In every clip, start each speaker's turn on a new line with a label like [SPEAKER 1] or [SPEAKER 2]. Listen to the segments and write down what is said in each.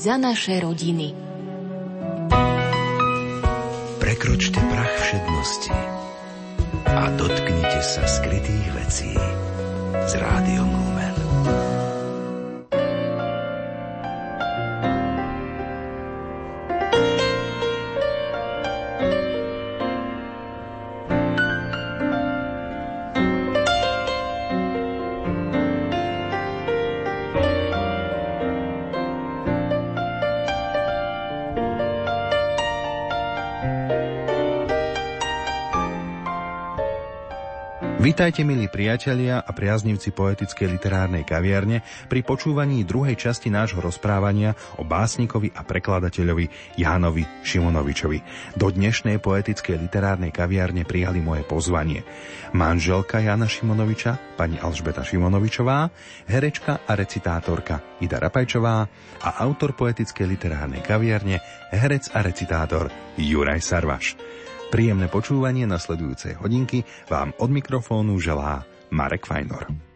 [SPEAKER 1] za naše rodiny.
[SPEAKER 2] Prekročte prach všednosti a dotknite sa skrytých vecí s rádiom Lumen.
[SPEAKER 3] Vítajte milí priatelia a priaznivci poetickej literárnej kaviarne pri počúvaní druhej časti nášho rozprávania o básnikovi a prekladateľovi Jánovi Šimonovičovi. Do dnešnej poetickej literárnej kaviarne prijali moje pozvanie. Manželka Jana Šimonoviča, pani Alžbeta Šimonovičová, herečka a recitátorka Ida Rapajčová a autor poetickej literárnej kaviarne, herec a recitátor Juraj Sarvaš. Príjemné počúvanie nasledujúcej hodinky vám od mikrofónu želá Marek Fajnor.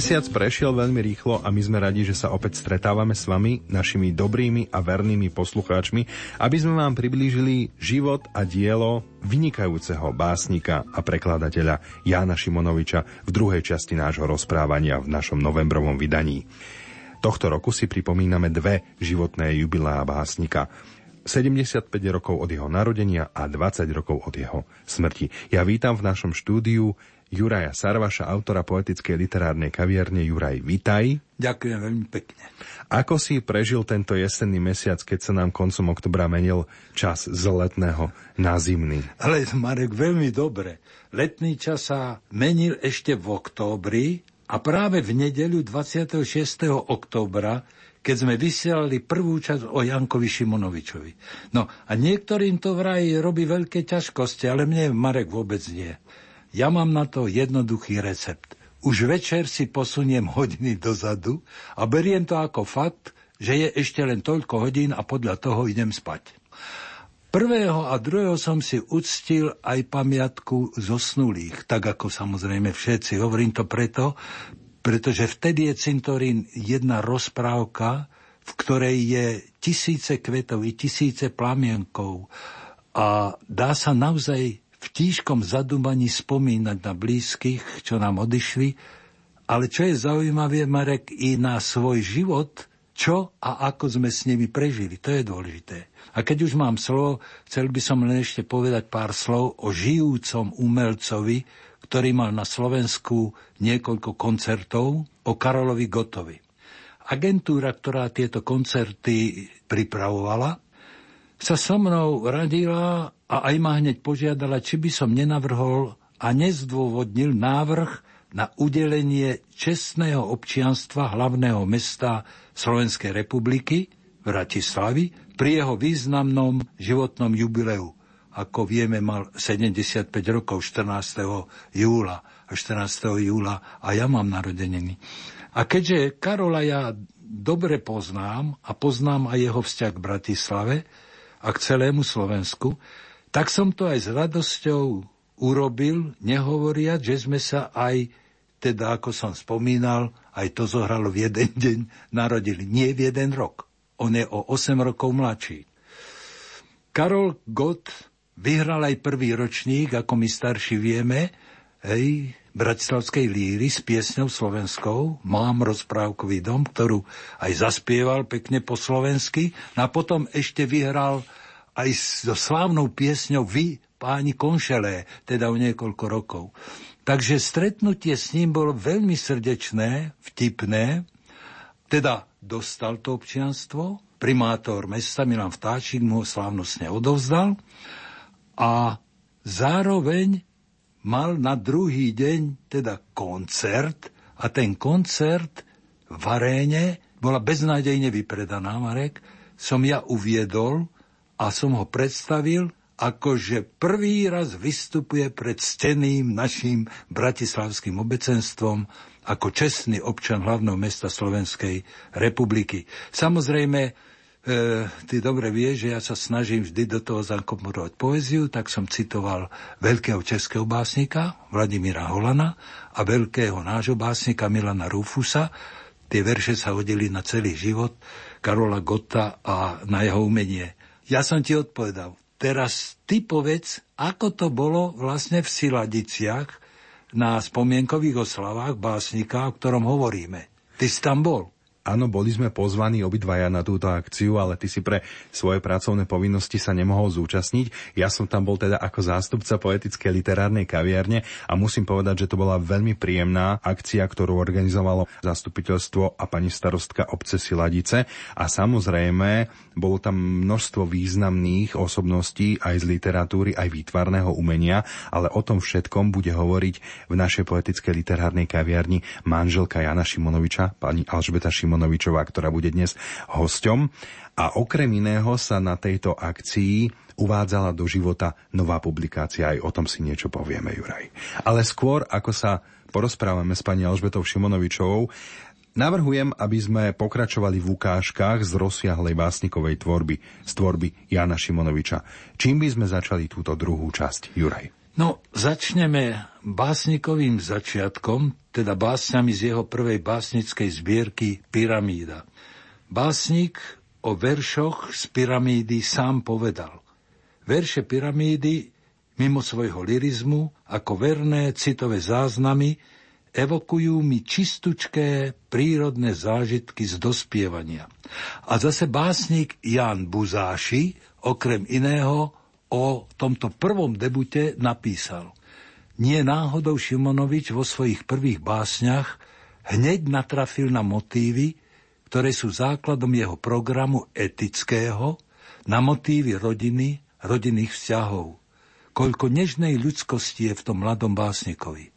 [SPEAKER 3] Mesiac prešiel veľmi rýchlo a my sme radi, že sa opäť stretávame s vami, našimi dobrými a vernými poslucháčmi, aby sme vám priblížili život a dielo vynikajúceho básnika a prekladateľa Jána Šimonoviča v druhej časti nášho rozprávania v našom novembrovom vydaní. Tohto roku si pripomíname dve životné jubilá básnika. 75 rokov od jeho narodenia a 20 rokov od jeho smrti. Ja vítam v našom štúdiu Juraja Sarvaša, autora poetickej literárnej kaviarne. Juraj, vitaj.
[SPEAKER 4] Ďakujem veľmi pekne.
[SPEAKER 3] Ako si prežil tento jesenný mesiac, keď sa nám koncom oktobra menil čas z letného na zimný?
[SPEAKER 4] Ale Marek, veľmi dobre. Letný čas sa menil ešte v októbri a práve v nedeľu 26. októbra, keď sme vysielali prvú časť o Jankovi Šimonovičovi. No a niektorým to vraj robí veľké ťažkosti, ale mne, Marek, vôbec nie. Ja mám na to jednoduchý recept. Už večer si posuniem hodiny dozadu a beriem to ako fakt, že je ešte len toľko hodín a podľa toho idem spať. Prvého a druhého som si uctil aj pamiatku zosnulých, tak ako samozrejme všetci. Hovorím to preto, pretože vtedy je cintorín jedna rozprávka, v ktorej je tisíce kvetov i tisíce plamienkov a dá sa naozaj v tížkom zadúmaní spomínať na blízkych, čo nám odišli, ale čo je zaujímavé, Marek, i na svoj život, čo a ako sme s nimi prežili. To je dôležité. A keď už mám slovo, chcel by som len ešte povedať pár slov o žijúcom umelcovi, ktorý mal na Slovensku niekoľko koncertov, o Karolovi Gotovi. Agentúra, ktorá tieto koncerty pripravovala, sa so mnou radila a aj ma hneď požiadala, či by som nenavrhol a nezdôvodnil návrh na udelenie čestného občianstva hlavného mesta Slovenskej republiky, Bratislavy, pri jeho významnom životnom jubileu. Ako vieme, mal 75 rokov 14. júla a 14. júla a ja mám narodeniny. A keďže Karola ja dobre poznám a poznám aj jeho vzťah k Bratislave a k celému Slovensku, tak som to aj s radosťou urobil, nehovoriať, že sme sa aj, teda ako som spomínal, aj to zohralo v jeden deň, narodili. Nie v jeden rok on je o 8 rokov mladší. Karol Gott vyhral aj prvý ročník, ako my starší vieme, hej, Bratislavskej líry s piesňou slovenskou. Mám rozprávkový dom, ktorú aj zaspieval pekne po slovensky. No a potom ešte vyhral aj so slávnou piesňou Vy, páni konšelé, teda o niekoľko rokov. Takže stretnutie s ním bolo veľmi srdečné, vtipné, teda dostal to občianstvo, primátor mesta Milan Vtáčik mu ho slávnostne odovzdal a zároveň mal na druhý deň teda koncert a ten koncert v aréne bola beznádejne vypredaná, Marek, som ja uviedol a som ho predstavil akože prvý raz vystupuje pred steným našim bratislavským obecenstvom ako čestný občan hlavného mesta Slovenskej republiky. Samozrejme, e, ty dobre vieš, že ja sa snažím vždy do toho zakomponovať poéziu, tak som citoval veľkého českého básnika Vladimíra Holana a veľkého nášho básnika Milana Rufusa. Tie verše sa hodili na celý život Karola Gotta a na jeho umenie. Ja som ti odpovedal, teraz ty povedz, ako to bolo vlastne v Siladiciach, na spomienkových oslavách básnika, o ktorom hovoríme. Ty si tam bol.
[SPEAKER 5] Áno, boli sme pozvaní obidvaja na túto akciu, ale ty si pre svoje pracovné povinnosti sa nemohol zúčastniť. Ja som tam bol teda ako zástupca poetickej literárnej kaviarne a musím povedať, že to bola veľmi príjemná akcia, ktorú organizovalo zastupiteľstvo a pani starostka obce Siladice. A samozrejme, bolo tam množstvo významných osobností aj z literatúry, aj výtvarného umenia, ale o tom všetkom bude hovoriť v našej poetickej literárnej kaviarni manželka Jana Šimonoviča, pani Alžbeta Šimonoviča Šimonovičová, ktorá bude dnes hosťom. A okrem iného sa na tejto akcii uvádzala do života nová publikácia. Aj o tom si niečo povieme, Juraj. Ale skôr, ako sa porozprávame s pani Alžbetou Šimonovičovou, Navrhujem, aby sme pokračovali v ukážkach z rozsiahlej básnikovej tvorby, z tvorby Jana Šimonoviča. Čím by sme začali túto druhú časť, Juraj?
[SPEAKER 4] No, začneme básnikovým začiatkom, teda básňami z jeho prvej básnickej zbierky Pyramída. Básnik o veršoch z pyramídy sám povedal. Verše pyramídy mimo svojho lirizmu ako verné citové záznamy evokujú mi čistučké prírodné zážitky z dospievania. A zase básnik Jan Buzáši, okrem iného, o tomto prvom debute napísal. Nie náhodou Šimonovič vo svojich prvých básniach hneď natrafil na motívy, ktoré sú základom jeho programu etického, na motívy rodiny, rodinných vzťahov. Koľko nežnej ľudskosti je v tom mladom básnikovi.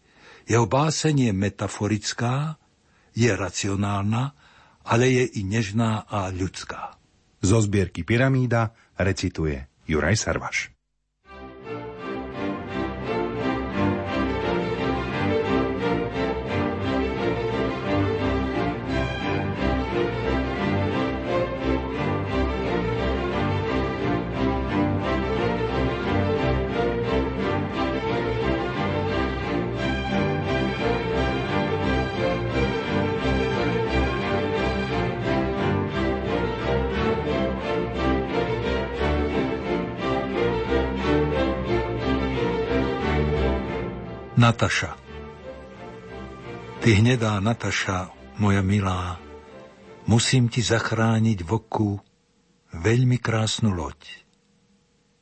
[SPEAKER 4] Jeho báseň je metaforická, je racionálna, ale je i nežná a ľudská.
[SPEAKER 5] Zo zbierky Pyramída recituje Juraj Sarvaš.
[SPEAKER 4] Nataša Ty hnedá Nataša, moja milá, musím ti zachrániť v oku veľmi krásnu loď.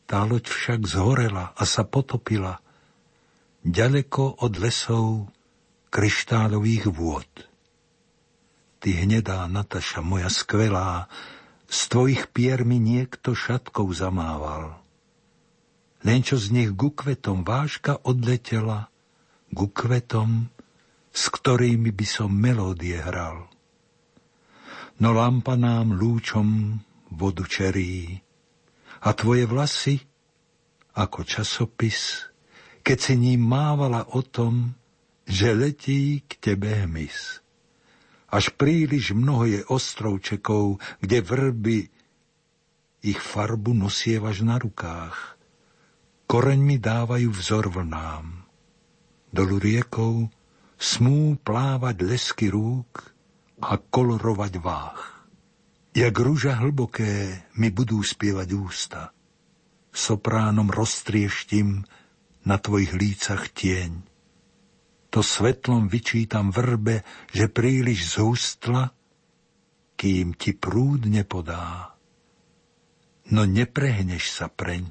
[SPEAKER 4] Tá loď však zhorela a sa potopila ďaleko od lesov kryštálových vôd. Ty hnedá Nataša, moja skvelá, z tvojich pier mi niekto šatkou zamával. Len čo z nich ku kvetom váška odletela, ku kvetom, s ktorými by som melódie hral. No lampa nám lúčom vodu čerí a tvoje vlasy ako časopis, keď si ním mávala o tom, že letí k tebe hmyz. Až príliš mnoho je ostrovčekov, kde vrby ich farbu nosievaš na rukách. Koreň mi dávajú vzor vlnám. Dolu riekou smú plávať lesky rúk a kolorovať váh. Jak rúža hlboké mi budú spievať ústa. Sopránom roztrieštim na tvojich lícach tieň. To svetlom vyčítam vrbe, že príliš zhustla, kým ti prúd nepodá. No neprehneš sa preň.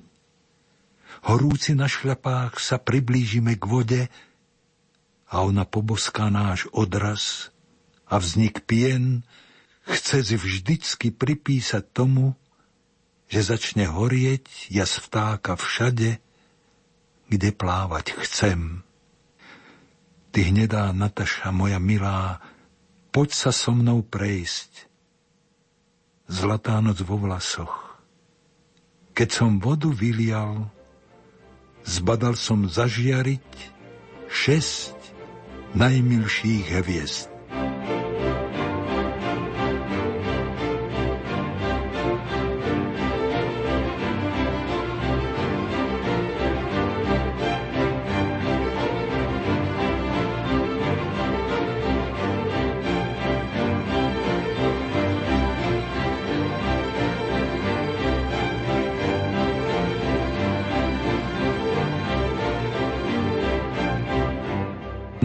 [SPEAKER 4] Horúci na šľapách sa priblížime k vode, a ona poboská náš odraz a vznik pien chce si vždycky pripísať tomu, že začne horieť jas vtáka všade, kde plávať chcem. Ty hnedá Nataša, moja milá, poď sa so mnou prejsť. Zlatá noc vo vlasoch. Keď som vodu vylial, zbadal som zažiariť šesť najmilších hviezd.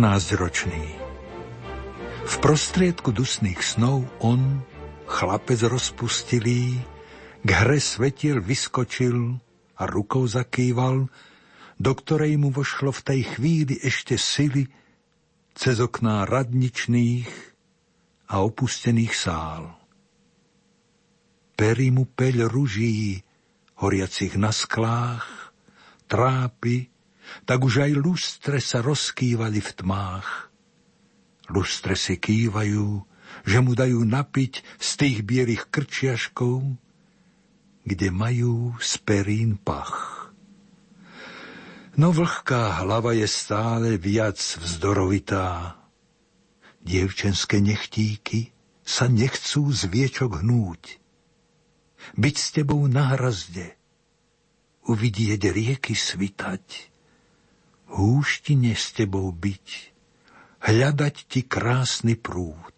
[SPEAKER 4] Názročný. V prostriedku dusných snov on, chlapec rozpustilý, k hre svetiel vyskočil a rukou zakýval, do ktorej mu vošlo v tej chvíli ešte sily cez okná radničných a opustených sál. Perí mu peľ ruží, horiacich na sklách, trápy tak už aj lustre sa rozkývali v tmách. Lustre si kývajú, že mu dajú napiť z tých bielých krčiaškov, kde majú z perín pach. No vlhká hlava je stále viac vzdorovitá. Dievčenské nechtíky sa nechcú z viečok hnúť. Byť s tebou na hrazde, uvidieť rieky svitať, húštine s tebou byť, hľadať ti krásny prúd.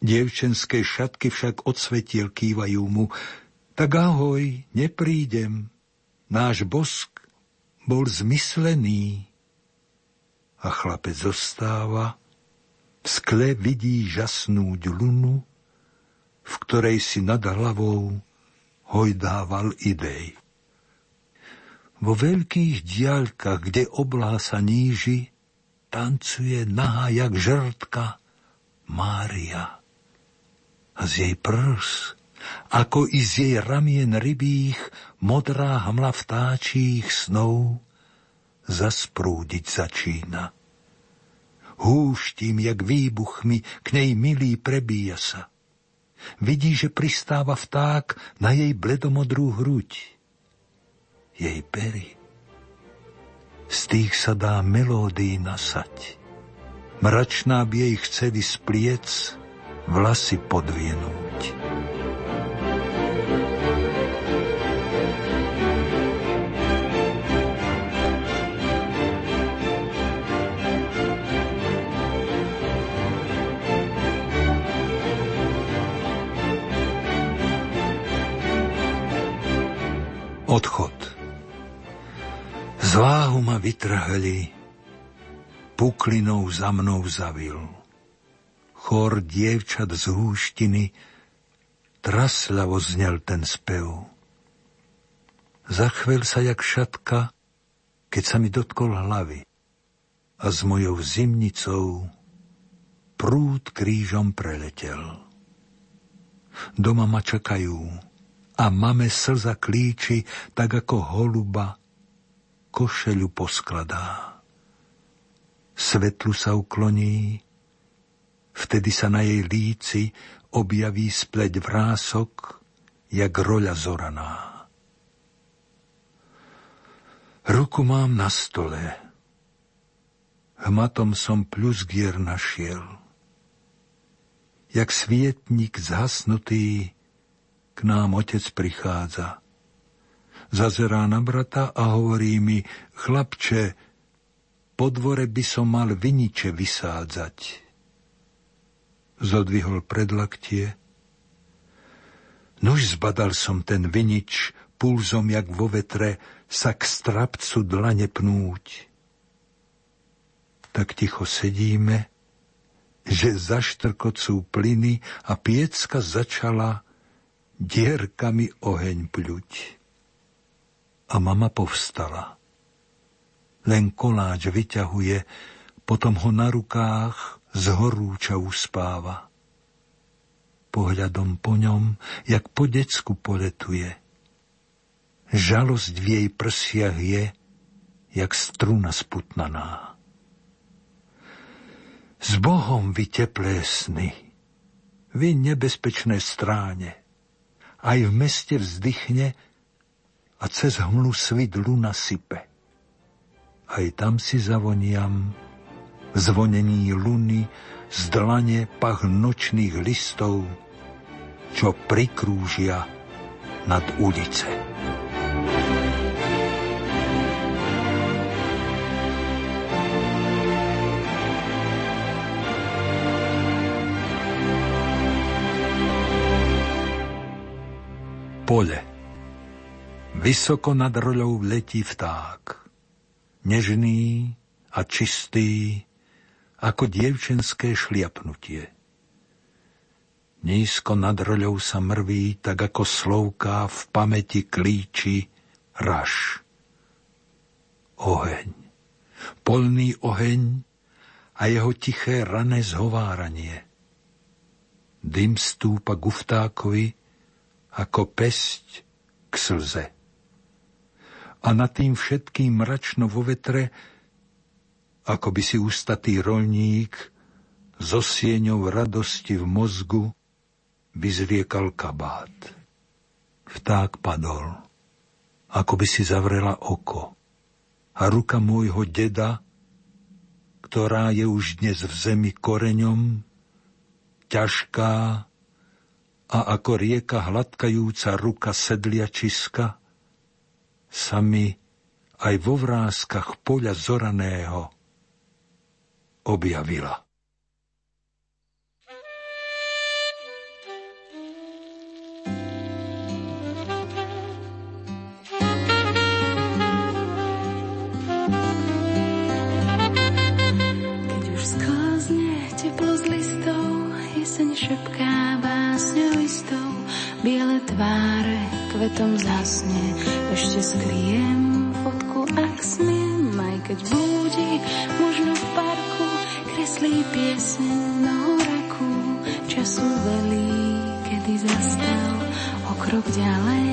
[SPEAKER 4] Dievčenské šatky však od svetiel kývajú mu, tak ahoj, neprídem, náš bosk bol zmyslený. A chlapec zostáva, v skle vidí žasnúť lunu, v ktorej si nad hlavou hojdával idej. Vo veľkých diaľkach, kde oblá sa níži, tancuje nahá jak žrtka Mária. A z jej prs, ako i z jej ramien rybých, modrá hmla vtáčích snov zasprúdiť začína. Húštím, jak výbuchmi, k nej milý prebíja sa. Vidí, že pristáva vták na jej bledomodrú hruď jej pery. Z tých sa dá melódii nasať. Mračná by jej chceli spliec, vlasy podvienúť. Odchod. Zváhu ma vytrhli puklinou za mnou zavil. Chor dievčat z húštiny trasľavo znel ten spev. Zachvel sa jak šatka, keď sa mi dotkol hlavy a s mojou zimnicou prúd krížom preletel. Doma ma čakajú a mame slza klíči, tak ako holuba košeľu poskladá. Svetlu sa ukloní, vtedy sa na jej líci objaví spleť vrások, jak roľa zoraná. Ruku mám na stole, hmatom som plus gier našiel. Jak svietnik zhasnutý, k nám otec prichádza. Zazerá na brata a hovorí mi, chlapče, po dvore by som mal viniče vysádzať. Zodvihol predlaktie. Nož zbadal som ten vinič, pulzom jak vo vetre, sa k strapcu dlane pnúť. Tak ticho sedíme, že zaštrkocú plyny a piecka začala dierkami oheň pľuť. A mama povstala. Len koláč vyťahuje, potom ho na rukách z horúča uspáva. Pohľadom po ňom, jak po decku poletuje. Žalosť v jej prsiach je, jak struna sputnaná. S Bohom vy teplé sny, vy nebezpečné stráne, aj v meste vzdychne a cez hmlu svit luna sype. Aj tam si zavoniam zvonení luny, z dlane pach nočných listov, čo prikrúžia nad ulice. Pole. Vysoko nad roľou letí vták. Nežný a čistý, ako dievčenské šliapnutie. Nízko nad roľou sa mrví, tak ako slovká v pamäti klíči raž. Oheň. Polný oheň a jeho tiché rané zhováranie. Dym stúpa guftákovi, ako pesť k slze. A nad tým všetkým mračno vo vetre, ako by si ustatý rolník so sieňou radosti v mozgu vyzriekal kabát. Vták padol, ako by si zavrela oko. A ruka môjho deda, ktorá je už dnes v zemi koreňom, ťažká, a ako rieka hladkajúca ruka sedliačiska sa mi aj vo vrázkach poľa zoraného objavila.
[SPEAKER 6] Keď už sklzne teplo z listov, jeseň šepká básne listov, biele tváre kvetom zhasne, ešte skriem fotku, ak smiem, aj keď blúdi, možno v parku, kreslí pieseň nohoraku, času velí, kedy zastal o krok ďalej,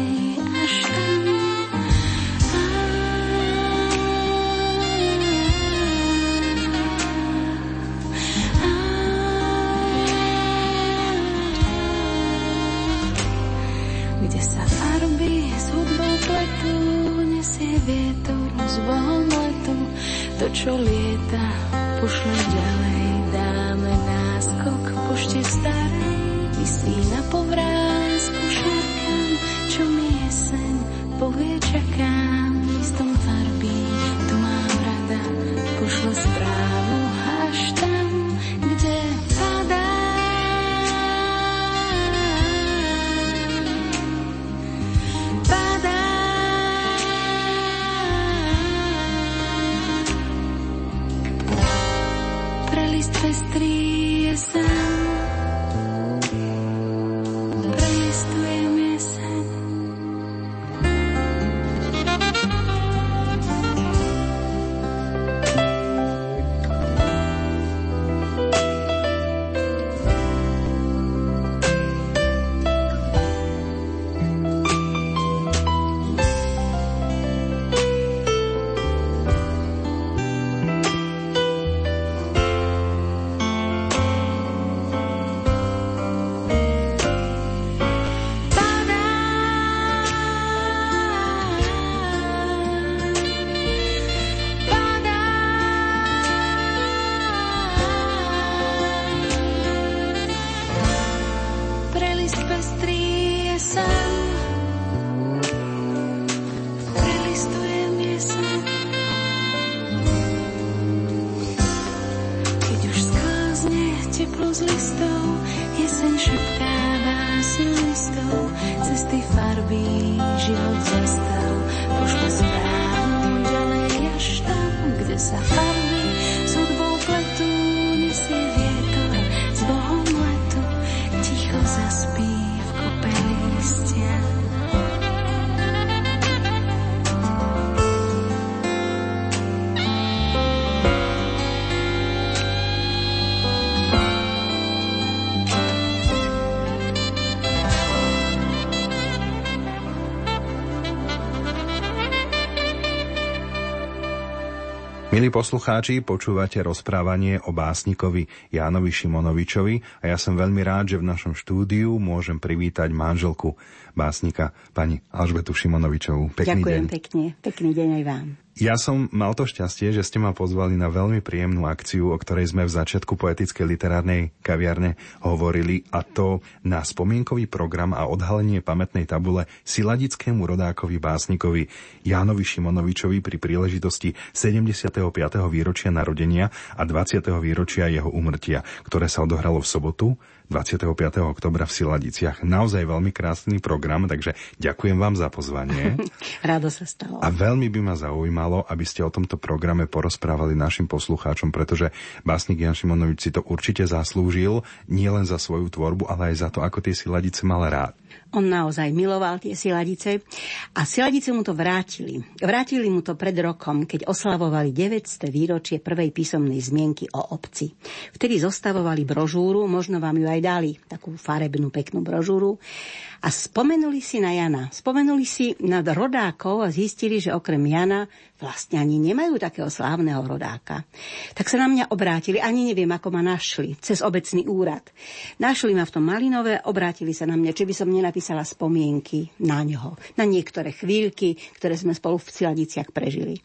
[SPEAKER 5] Milí poslucháči, počúvate rozprávanie o básnikovi Jánovi Šimonovičovi a ja som veľmi rád, že v našom štúdiu môžem privítať manželku básnika pani Alžbetu Šimonovičovú. Pekný
[SPEAKER 7] Ďakujem
[SPEAKER 5] deň.
[SPEAKER 7] pekne. Pekný deň aj vám.
[SPEAKER 5] Ja som mal to šťastie, že ste ma pozvali na veľmi príjemnú akciu, o ktorej sme v začiatku poetickej literárnej kaviarne hovorili, a to na spomienkový program a odhalenie pamätnej tabule siladickému rodákovi básnikovi Jánovi Šimonovičovi pri príležitosti 75. výročia narodenia a 20. výročia jeho umrtia, ktoré sa odohralo v sobotu 25. oktobra v Siladiciach. Naozaj veľmi krásny program, takže ďakujem vám za pozvanie.
[SPEAKER 7] Rádo sa stalo.
[SPEAKER 5] A veľmi by ma zaujímalo, aby ste o tomto programe porozprávali našim poslucháčom, pretože básnik Jan Šimonovič si to určite zaslúžil, nielen za svoju tvorbu, ale aj za to, ako tie siladice mal rád.
[SPEAKER 7] On naozaj miloval tie siladice a siladice mu to vrátili. Vrátili mu to pred rokom, keď oslavovali 900 výročie prvej písomnej zmienky o obci. Vtedy zostavovali brožúru, možno vám ju aj dali, takú farebnú, peknú brožúru. A spomenuli si na Jana. Spomenuli si na rodákov a zistili, že okrem Jana vlastne ani nemajú takého slávneho rodáka. Tak sa na mňa obrátili, ani neviem, ako ma našli, cez obecný úrad. Našli ma v tom Malinové, obrátili sa na mňa, či by som nenapísala spomienky na ňoho, na niektoré chvíľky, ktoré sme spolu v Ciladiciach prežili.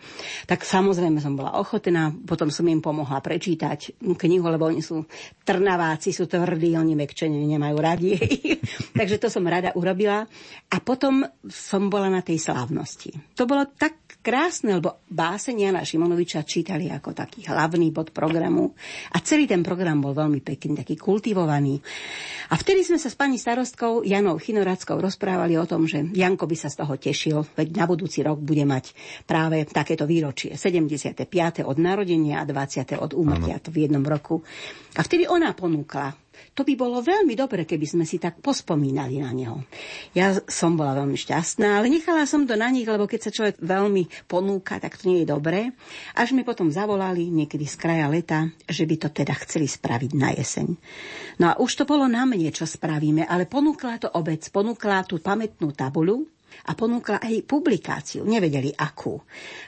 [SPEAKER 7] Tak samozrejme som bola ochotná, potom som im pomohla prečítať knihu, lebo oni sú trnaváci, sú tvrdí, oni mekčenie nemajú radi. Takže to som rada urobila. A potom som bola na tej slávnosti. To bolo tak krásne, lebo báseň Jana Šimonoviča čítali ako taký hlavný bod programu. A celý ten program bol veľmi pekný, taký kultivovaný. A vtedy sme sa s pani starostkou Janou Chinorackou rozprávali o tom, že Janko by sa z toho tešil, veď na budúci rok bude mať práve takéto výročie. 75. od narodenia a 20. od úmrtia, v jednom roku. A vtedy ona ponúkla to by bolo veľmi dobre, keby sme si tak pospomínali na neho. Ja som bola veľmi šťastná, ale nechala som to na nich, lebo keď sa človek veľmi ponúka, tak to nie je dobré. Až mi potom zavolali niekedy z kraja leta, že by to teda chceli spraviť na jeseň. No a už to bolo na mne, čo spravíme, ale ponúkla to obec, ponúkla tú pamätnú tabuľu, a ponúkla aj publikáciu. Nevedeli akú.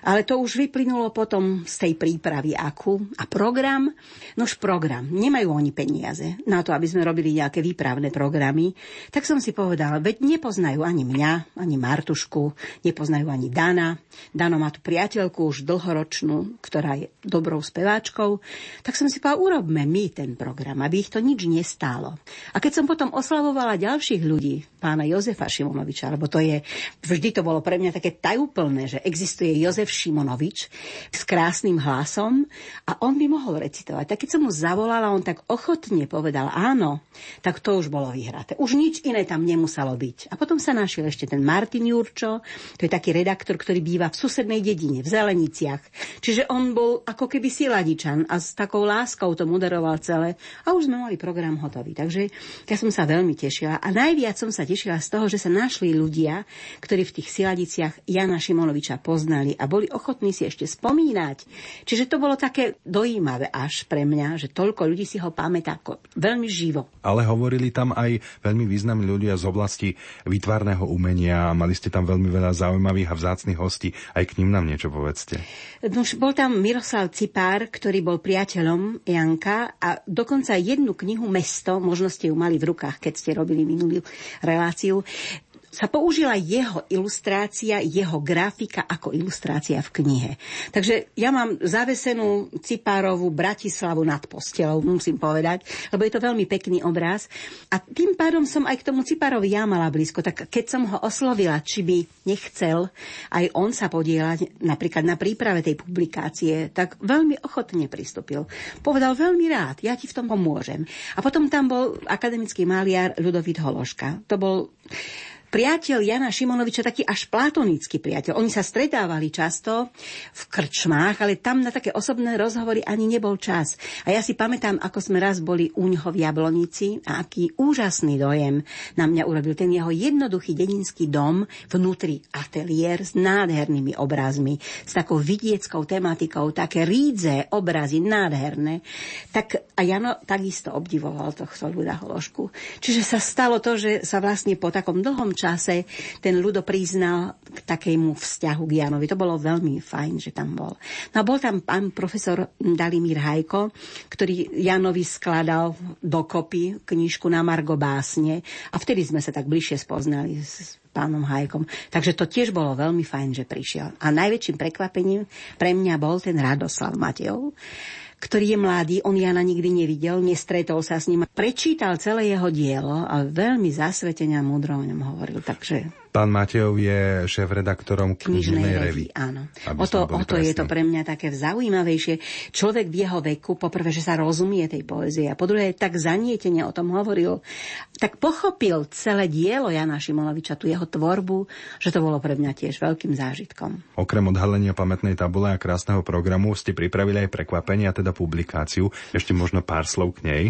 [SPEAKER 7] Ale to už vyplynulo potom z tej prípravy akú. A program? Nož program. Nemajú oni peniaze na to, aby sme robili nejaké výpravné programy. Tak som si povedala, veď nepoznajú ani mňa, ani Martušku, nepoznajú ani Dana. Dano má tu priateľku už dlhoročnú, ktorá je dobrou speváčkou. Tak som si povedala, urobme my ten program, aby ich to nič nestálo. A keď som potom oslavovala ďalších ľudí, pána Jozefa Šimonoviča, lebo to je Vždy to bolo pre mňa také tajúplné, že existuje Jozef Šimonovič s krásnym hlasom a on by mohol recitovať. Tak keď som mu zavolala, on tak ochotne povedal áno, tak to už bolo vyhraté. Už nič iné tam nemuselo byť. A potom sa našiel ešte ten Martin Jurčo, to je taký redaktor, ktorý býva v susednej dedine, v Zeleniciach. Čiže on bol ako keby siladičan a s takou láskou to moderoval celé a už sme mali program hotový. Takže ja som sa veľmi tešila a najviac som sa tešila z toho, že sa našli ľudia, ktorí v tých siladiciach Jana Šimonoviča poznali a boli ochotní si ešte spomínať. Čiže to bolo také dojímavé až pre mňa, že toľko ľudí si ho pamätá ako veľmi živo.
[SPEAKER 5] Ale hovorili tam aj veľmi významní ľudia z oblasti výtvarného umenia. Mali ste tam veľmi veľa zaujímavých a vzácných hostí. Aj k ním nám niečo povedzte.
[SPEAKER 7] No, bol tam Miroslav Cipár, ktorý bol priateľom Janka a dokonca jednu knihu Mesto, možno ste ju mali v rukách, keď ste robili minulú reláciu, sa použila jeho ilustrácia, jeho grafika ako ilustrácia v knihe. Takže ja mám zavesenú Cipárovú Bratislavu nad postelou, musím povedať, lebo je to veľmi pekný obraz. A tým pádom som aj k tomu Cipárovi ja mala blízko. Tak keď som ho oslovila, či by nechcel aj on sa podielať napríklad na príprave tej publikácie, tak veľmi ochotne pristúpil. Povedal veľmi rád, ja ti v tom pomôžem. A potom tam bol akademický maliar Ľudovít Hološka. To bol priateľ Jana Šimonoviča, taký až platonický priateľ. Oni sa stretávali často v krčmách, ale tam na také osobné rozhovory ani nebol čas. A ja si pamätám, ako sme raz boli u ňoho v Jablonici a aký úžasný dojem na mňa urobil ten jeho jednoduchý dedinský dom, vnútri ateliér s nádhernými obrazmi, s takou vidieckou tematikou, také rídze obrazy, nádherné. Tak a Jano takisto obdivoval tohto ľuda Hološku. Čiže sa stalo to, že sa vlastne po takom dlhom čase ten ľudo priznal k takému vzťahu k Janovi. To bolo veľmi fajn, že tam bol. No a bol tam pán profesor Dalimír Hajko, ktorý Janovi skladal dokopy knižku na Margo básne a vtedy sme sa tak bližšie spoznali s pánom Hajkom. Takže to tiež bolo veľmi fajn, že prišiel. A najväčším prekvapením pre mňa bol ten Radoslav Matejov, ktorý je mladý, on Jana nikdy nevidel, nestretol sa s ním. Prečítal celé jeho dielo a veľmi zasvetenia múdro o ňom hovoril. Takže
[SPEAKER 5] Pán Matejov je šéf-redaktorom knižnej revy.
[SPEAKER 7] Áno. O to, o to je to pre mňa také zaujímavejšie. Človek v jeho veku, poprvé, že sa rozumie tej poezie a po druhé, tak zanietene o tom hovoril, tak pochopil celé dielo Jana Šimonoviča, tú jeho tvorbu, že to bolo pre mňa tiež veľkým zážitkom.
[SPEAKER 5] Okrem odhalenia pamätnej tabule a krásneho programu ste pripravili aj prekvapenie, a teda publikáciu. Ešte možno pár slov k nej.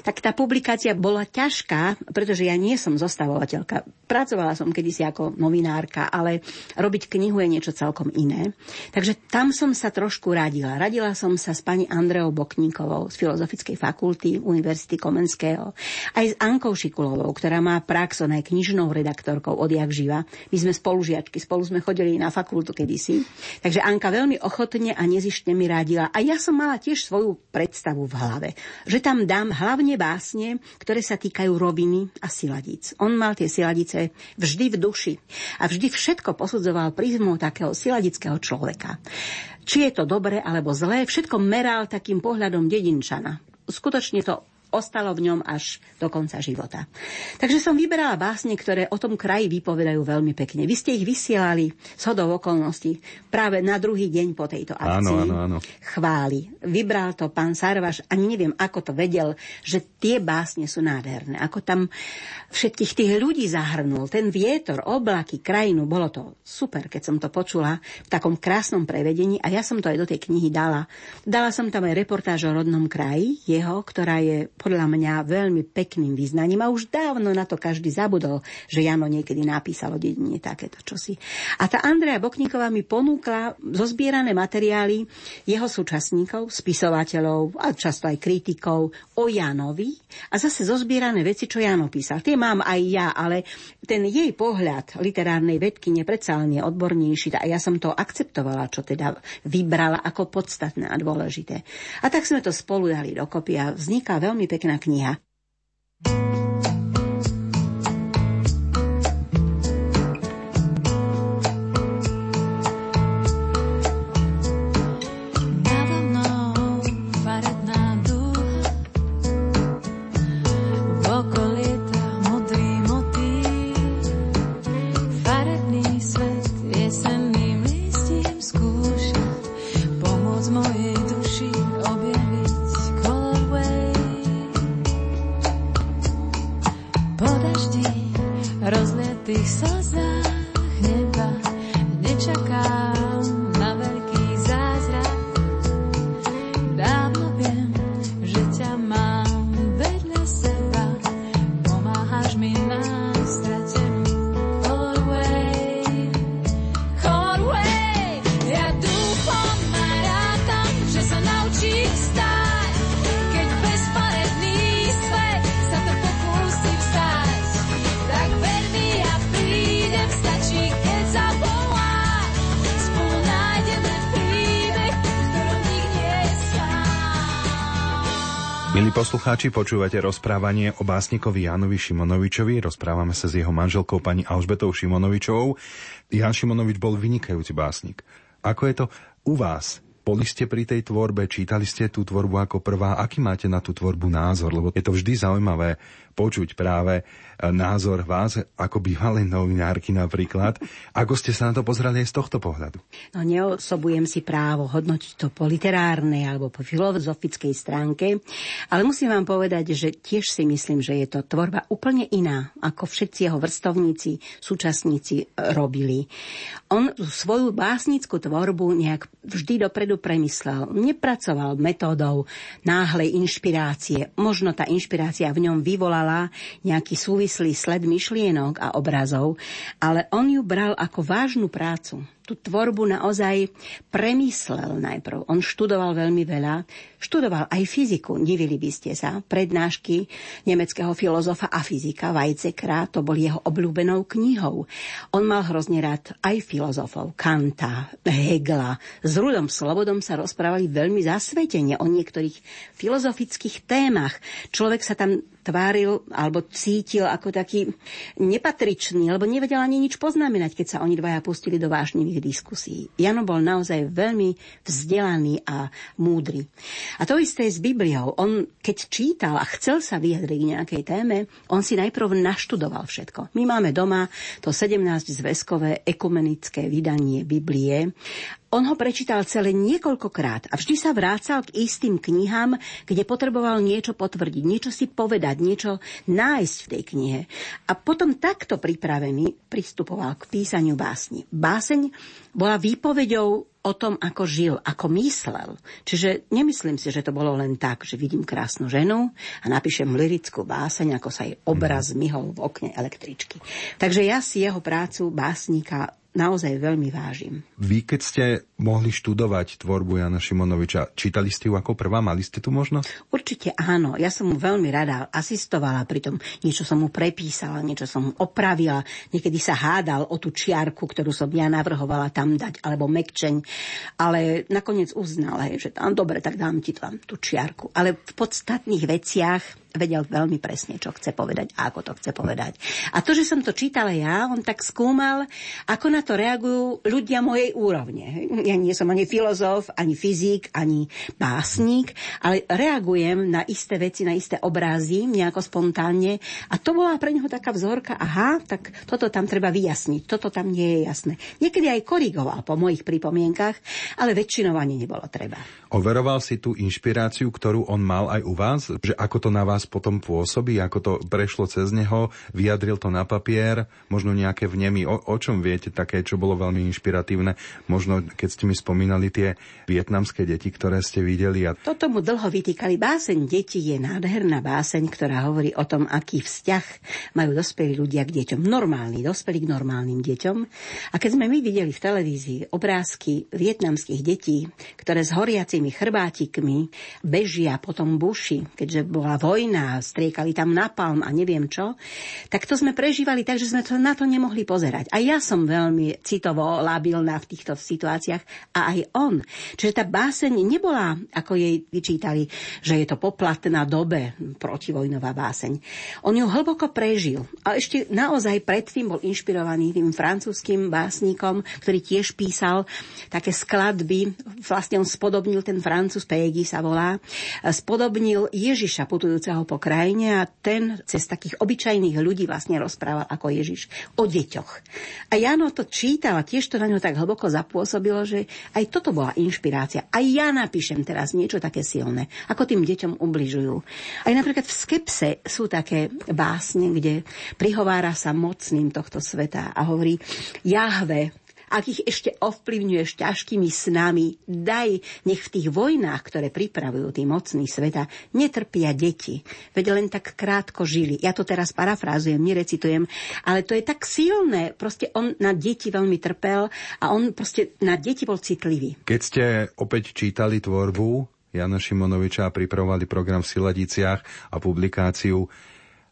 [SPEAKER 7] Tak tá publikácia bola ťažká, pretože ja nie som zostavovateľka. Pracovala som kedysi ako novinárka, ale robiť knihu je niečo celkom iné. Takže tam som sa trošku radila. Radila som sa s pani Andreou Bokníkovou z Filozofickej fakulty Univerzity Komenského, aj s Ankou Šikulovou, ktorá má prax, ona je knižnou redaktorkou odjak živa. My sme spolužiačky, spolu sme chodili na fakultu kedysi. Takže Anka veľmi ochotne a nezištne mi radila. A ja som mala tiež svoju predstavu v hlave, že tam dám hlavne básne, ktoré sa týkajú roviny a siladíc. On mal tie siladice vždy v duši duši. A vždy všetko posudzoval prízmou takého siladického človeka. Či je to dobre alebo zlé, všetko meral takým pohľadom dedinčana. Skutočne to ostalo v ňom až do konca života. Takže som vyberala básne, ktoré o tom kraji vypovedajú veľmi pekne. Vy ste ich vysielali z hodou okolností práve na druhý deň po tejto akcii.
[SPEAKER 5] Áno, áno, áno.
[SPEAKER 7] Chváli. Vybral to pán Sarvaš, ani neviem, ako to vedel, že tie básne sú nádherné. Ako tam všetkých tých ľudí zahrnul. Ten vietor, oblaky, krajinu, bolo to super, keď som to počula v takom krásnom prevedení a ja som to aj do tej knihy dala. Dala som tam aj reportáž o rodnom kraji, jeho, ktorá je podľa mňa veľmi pekným význaním a už dávno na to každý zabudol, že Jano niekedy napísal o dedine takéto čosi. A tá Andrea Bokníková mi ponúkla zozbierané materiály jeho súčasníkov, spisovateľov a často aj kritikov o Janovi a zase zozbierané veci, čo Jano písal. Tie mám aj ja, ale ten jej pohľad literárnej vedky predsa len je odbornejší a ja som to akceptovala, čo teda vybrala ako podstatné a dôležité. A tak sme to spolu dali dokopy a vzniká veľmi pekná kniha.
[SPEAKER 5] Poslucháči, počúvate rozprávanie o básnikovi Jánovi Šimonovičovi. Rozprávame sa s jeho manželkou pani Alžbetou Šimonovičovou. Jan Šimonovič bol vynikajúci básnik. Ako je to u vás? Boli ste pri tej tvorbe, čítali ste tú tvorbu ako prvá. Aký máte na tú tvorbu názor? Lebo je to vždy zaujímavé počuť práve názor vás, ako bývalej novinárky napríklad. Ako ste sa na to pozreli aj z tohto pohľadu?
[SPEAKER 7] No neosobujem si právo hodnotiť to po literárnej alebo po filozofickej stránke, ale musím vám povedať, že tiež si myslím, že je to tvorba úplne iná, ako všetci jeho vrstovníci, súčasníci e, robili. On svoju básnickú tvorbu nejak vždy dopredu premyslel. Nepracoval metódou náhlej inšpirácie. Možno tá inšpirácia v ňom vyvolala nejaký súvis nezávislý sled myšlienok a obrazov, ale on ju bral ako vážnu prácu tú tvorbu naozaj premyslel najprv. On študoval veľmi veľa, študoval aj fyziku, divili by ste sa, prednášky nemeckého filozofa a fyzika Weizsäckera, to bol jeho obľúbenou knihou. On mal hrozne rád aj filozofov, Kanta, Hegla. S Rudom Slobodom sa rozprávali veľmi zasvetene o niektorých filozofických témach. Človek sa tam tváril alebo cítil ako taký nepatričný, lebo nevedel ani nič poznamenať, keď sa oni dvaja pustili do vášnivých diskusí. Jano bol naozaj veľmi vzdelaný a múdry. A to isté s Bibliou. On, keď čítal a chcel sa vyjadriť k nejakej téme, on si najprv naštudoval všetko. My máme doma to 17-zväzkové ekumenické vydanie Biblie on ho prečítal celé niekoľkokrát a vždy sa vrácal k istým knihám, kde potreboval niečo potvrdiť, niečo si povedať, niečo nájsť v tej knihe. A potom takto pripravený pristupoval k písaniu básni. Báseň bola výpovedou o tom, ako žil, ako myslel. Čiže nemyslím si, že to bolo len tak, že vidím krásnu ženu a napíšem lirickú báseň, ako sa jej obraz myhol v okne električky. Takže ja si jeho prácu básnika naozaj veľmi vážim.
[SPEAKER 5] Vy, keď ste mohli študovať tvorbu Jana Šimonoviča, čítali ste ju ako prvá? Mali ste tu možnosť?
[SPEAKER 7] Určite áno. Ja som mu veľmi rada asistovala pri tom. Niečo som mu prepísala, niečo som mu opravila. Niekedy sa hádal o tú čiarku, ktorú som ja navrhovala tam dať, alebo mekčeň. Ale nakoniec uznal, hej, že tam dobre, tak dám ti tam tú čiarku. Ale v podstatných veciach vedel veľmi presne, čo chce povedať a ako to chce povedať. A to, že som to čítala ja, on tak skúmal, ako na to reagujú ľudia mojej úrovne. Ja nie som ani filozof, ani fyzik, ani básnik, ale reagujem na isté veci, na isté obrazy, nejako spontánne. A to bola pre neho taká vzorka, aha, tak toto tam treba vyjasniť, toto tam nie je jasné. Niekedy aj korigoval po mojich pripomienkach, ale väčšinou ani nebolo treba.
[SPEAKER 5] Overoval si tú inšpiráciu, ktorú on mal aj u vás, že ako to na vás potom pôsobí, ako to prešlo cez neho, vyjadril to na papier, možno nejaké vnemy, o, o čom viete také, čo bolo veľmi inšpiratívne, možno keď ste mi spomínali tie vietnamské deti, ktoré ste videli. A...
[SPEAKER 7] Toto mu dlho vytýkali. Báseň deti je nádherná báseň, ktorá hovorí o tom, aký vzťah majú dospelí ľudia k deťom. Normálni, dospelí k normálnym deťom. A keď sme my videli v televízii obrázky vietnamských detí, ktoré s horiacimi chrbátikmi bežia po tom buši, keďže bola vojna, striekali tam napalm a neviem čo, tak to sme prežívali tak, že sme to na to nemohli pozerať. A ja som veľmi citovo labilná v týchto situáciách a aj on. Čiže tá báseň nebola, ako jej vyčítali, že je to poplatná dobe protivojnová báseň. On ju hlboko prežil. A ešte naozaj predtým bol inšpirovaný tým francúzským básnikom, ktorý tiež písal také skladby. Vlastne on spodobnil ten francúz, Pégy sa volá, spodobnil Ježiša putujúceho ho po krajine a ten cez takých obyčajných ľudí vlastne rozprával ako Ježiš o deťoch. A Jano to čítal a tiež to na ňo tak hlboko zapôsobilo, že aj toto bola inšpirácia. Aj ja napíšem teraz niečo také silné, ako tým deťom ubližujú. Aj napríklad v skepse sú také básne, kde prihovára sa mocným tohto sveta a hovorí Jahve, ak ich ešte ovplyvňuješ ťažkými snami, daj, nech v tých vojnách, ktoré pripravujú tí mocní sveta, netrpia deti. Veď len tak krátko žili. Ja to teraz parafrázujem, nerecitujem, ale to je tak silné. Proste on na deti veľmi trpel a on proste na deti bol citlivý.
[SPEAKER 5] Keď ste opäť čítali tvorbu Jana Šimonoviča a pripravovali program v Siladiciach a publikáciu,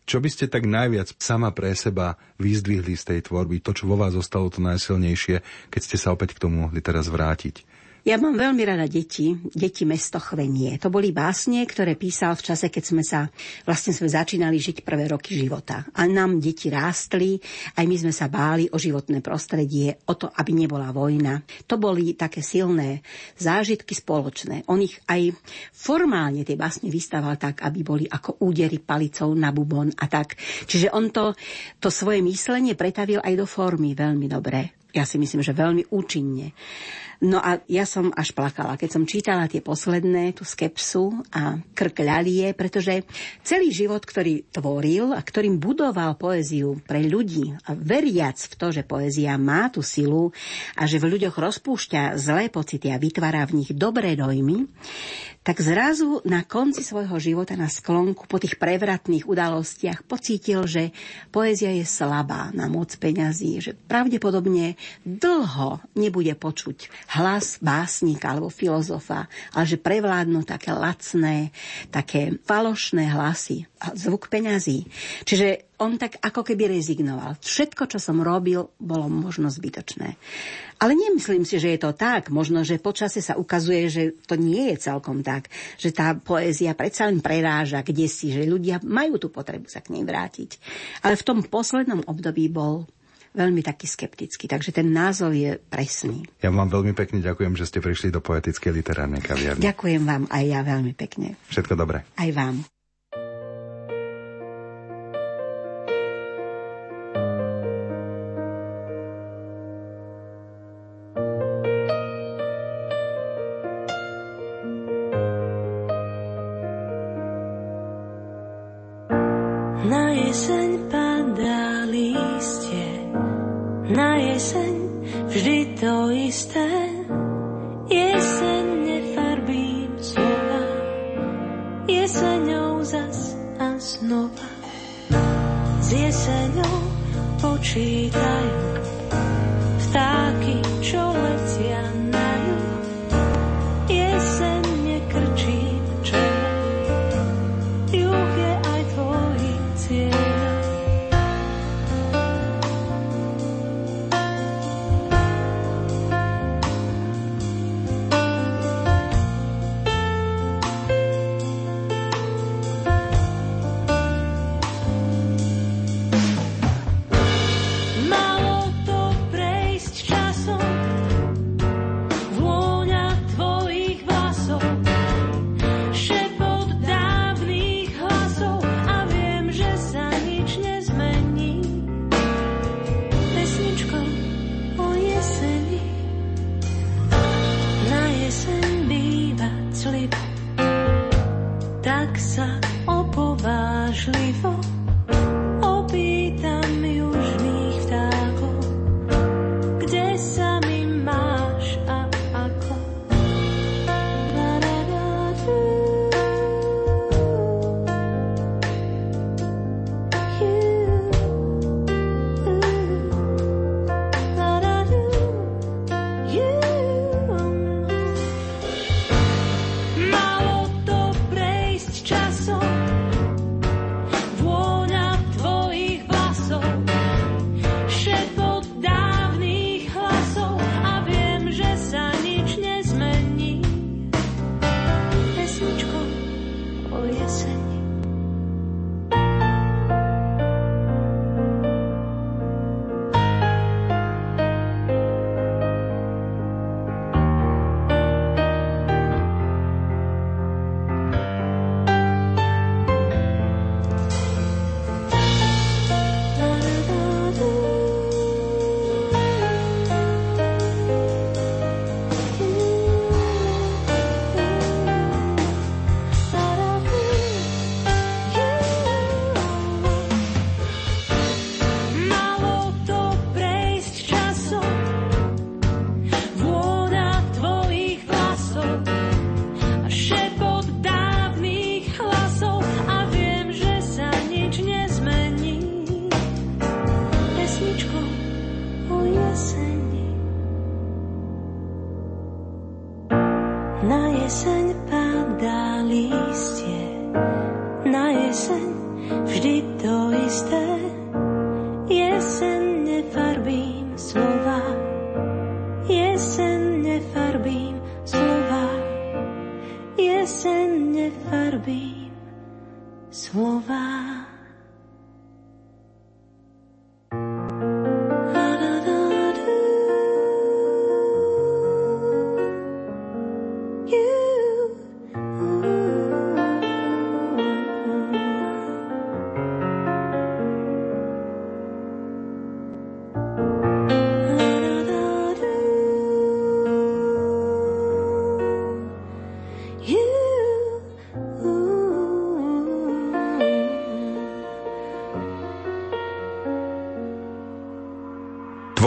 [SPEAKER 5] čo by ste tak najviac sama pre seba vyzdvihli z tej tvorby, to, čo vo vás zostalo to najsilnejšie, keď ste sa opäť k tomu mohli teraz vrátiť?
[SPEAKER 6] Ja mám veľmi rada deti, deti mesto Chvenie. To boli básne, ktoré písal v čase, keď sme sa, vlastne sme začínali žiť prvé roky života. A nám deti rástli, aj my sme sa báli o životné prostredie, o to, aby nebola vojna. To boli také silné zážitky spoločné. On ich aj formálne tie básne vystával tak, aby boli ako údery palicou na bubon a tak. Čiže on to, to svoje myslenie pretavil aj do formy veľmi dobre. Ja si myslím, že veľmi účinne. No a ja som až plakala, keď som čítala tie posledné, tú skepsu a krk ľalie, pretože celý život, ktorý tvoril a ktorým budoval poéziu pre ľudí a veriac v to, že poézia má tú silu a že v ľuďoch rozpúšťa zlé pocity a vytvára v nich dobré dojmy, tak zrazu na konci svojho života na sklonku po tých prevratných udalostiach pocítil, že poézia je slabá na moc peňazí, že pravdepodobne dlho nebude počuť hlas básnika alebo filozofa, ale že prevládnu také lacné, také falošné hlasy zvuk peňazí. Čiže on tak ako keby rezignoval. Všetko, čo som robil, bolo možno zbytočné. Ale nemyslím si, že je to tak. Možno, že počasie sa ukazuje, že to nie je celkom tak. Že tá poézia predsa len preráža kde si, že ľudia majú tú potrebu sa k nej vrátiť. Ale v tom poslednom období bol veľmi taký skeptický. Takže ten názov je presný.
[SPEAKER 5] Ja vám veľmi pekne ďakujem, že ste prišli do poetickej literárnej kaviarne.
[SPEAKER 6] Ďakujem vám aj ja veľmi pekne.
[SPEAKER 5] Všetko dobré.
[SPEAKER 6] Aj vám. isté, jeseň nefarbím slova, jeseňou zas a znova.
[SPEAKER 5] S jeseňou počítajú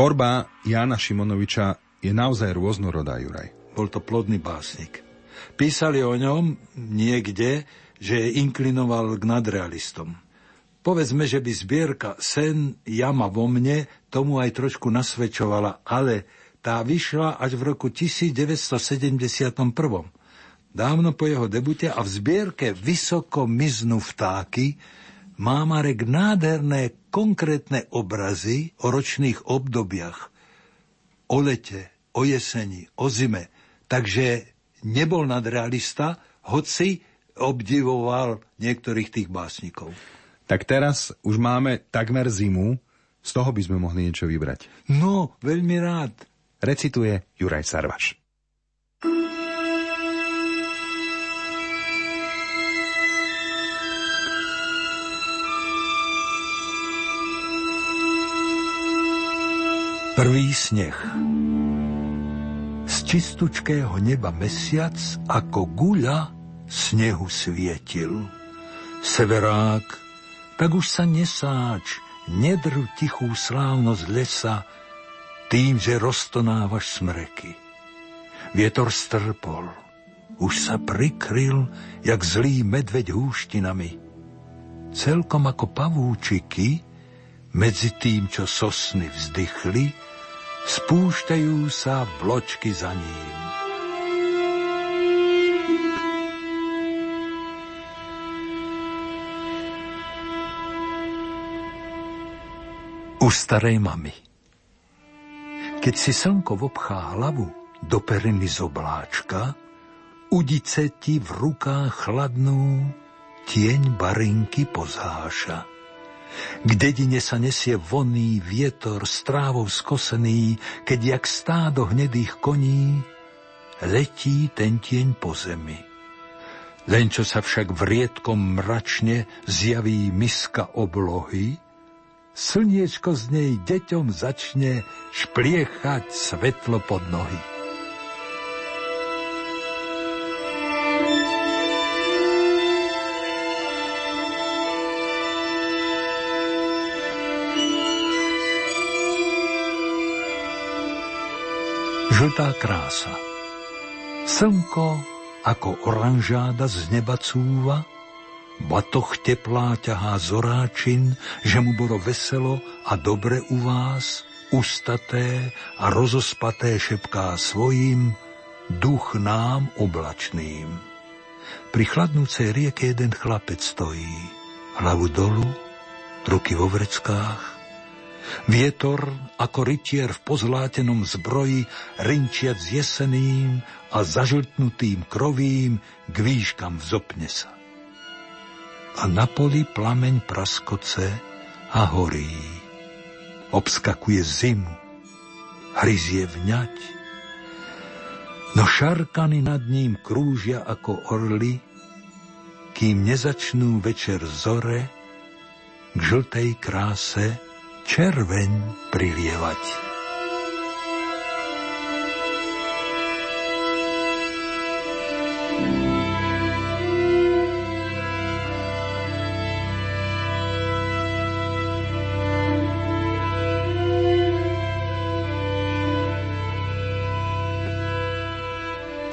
[SPEAKER 5] Tvorba Jana Šimonoviča je naozaj rôznorodá, Juraj.
[SPEAKER 4] Bol to plodný básnik. Písali o ňom niekde, že inklinoval k nadrealistom. Povedzme, že by zbierka Sen, Jama vo mne tomu aj trošku nasvedčovala, ale tá vyšla až v roku 1971. Dávno po jeho debute a v zbierke Vysoko miznú vtáky má Marek nádherné konkrétne obrazy o ročných obdobiach, o lete, o jeseni, o zime. Takže nebol nadrealista, hoci obdivoval niektorých tých básnikov.
[SPEAKER 5] Tak teraz už máme takmer zimu, z toho by sme mohli niečo vybrať.
[SPEAKER 4] No, veľmi rád.
[SPEAKER 5] Recituje Juraj Sarvaš.
[SPEAKER 4] Prvý sneh. Z čistučkého neba mesiac ako guľa snehu svietil. Severák, tak už sa nesáč, nedru tichú slávnosť lesa, tým, že roztonávaš smreky. Vietor strpol, už sa prikryl, jak zlý medveď húštinami. Celkom ako pavúčiky, medzi tým, čo sosny vzdychli, spúšťajú sa vločky za ním. U starej mamy. Keď si slnko vobchá hlavu do periny z obláčka, udice ti v rukách chladnú tieň barinky pozháša. K dedine sa nesie vonný vietor strávou skosený, keď jak stádo hnedých koní letí ten tieň po zemi. Len čo sa však v riedkom mračne zjaví miska oblohy, slniečko z nej deťom začne špliechať svetlo pod nohy. Žltá krása. Slnko ako oranžáda z neba cúva, batoch teplá ťahá zoráčin, že mu bolo veselo a dobre u vás, ustaté a rozospaté šepká svojim, duch nám oblačným. Pri chladnúcej rieke jeden chlapec stojí, hlavu dolu, ruky vo vreckách, Vietor ako rytier v pozlátenom zbroji, rinčiac jeseným a zažltnutým krovím k výškam vzopne sa. A na poli plameň praskoce a horí. Obskakuje zimu, hryzie vňať, no šarkany nad ním krúžia ako orly, kým nezačnú večer zore k žltej kráse červeň prilievať.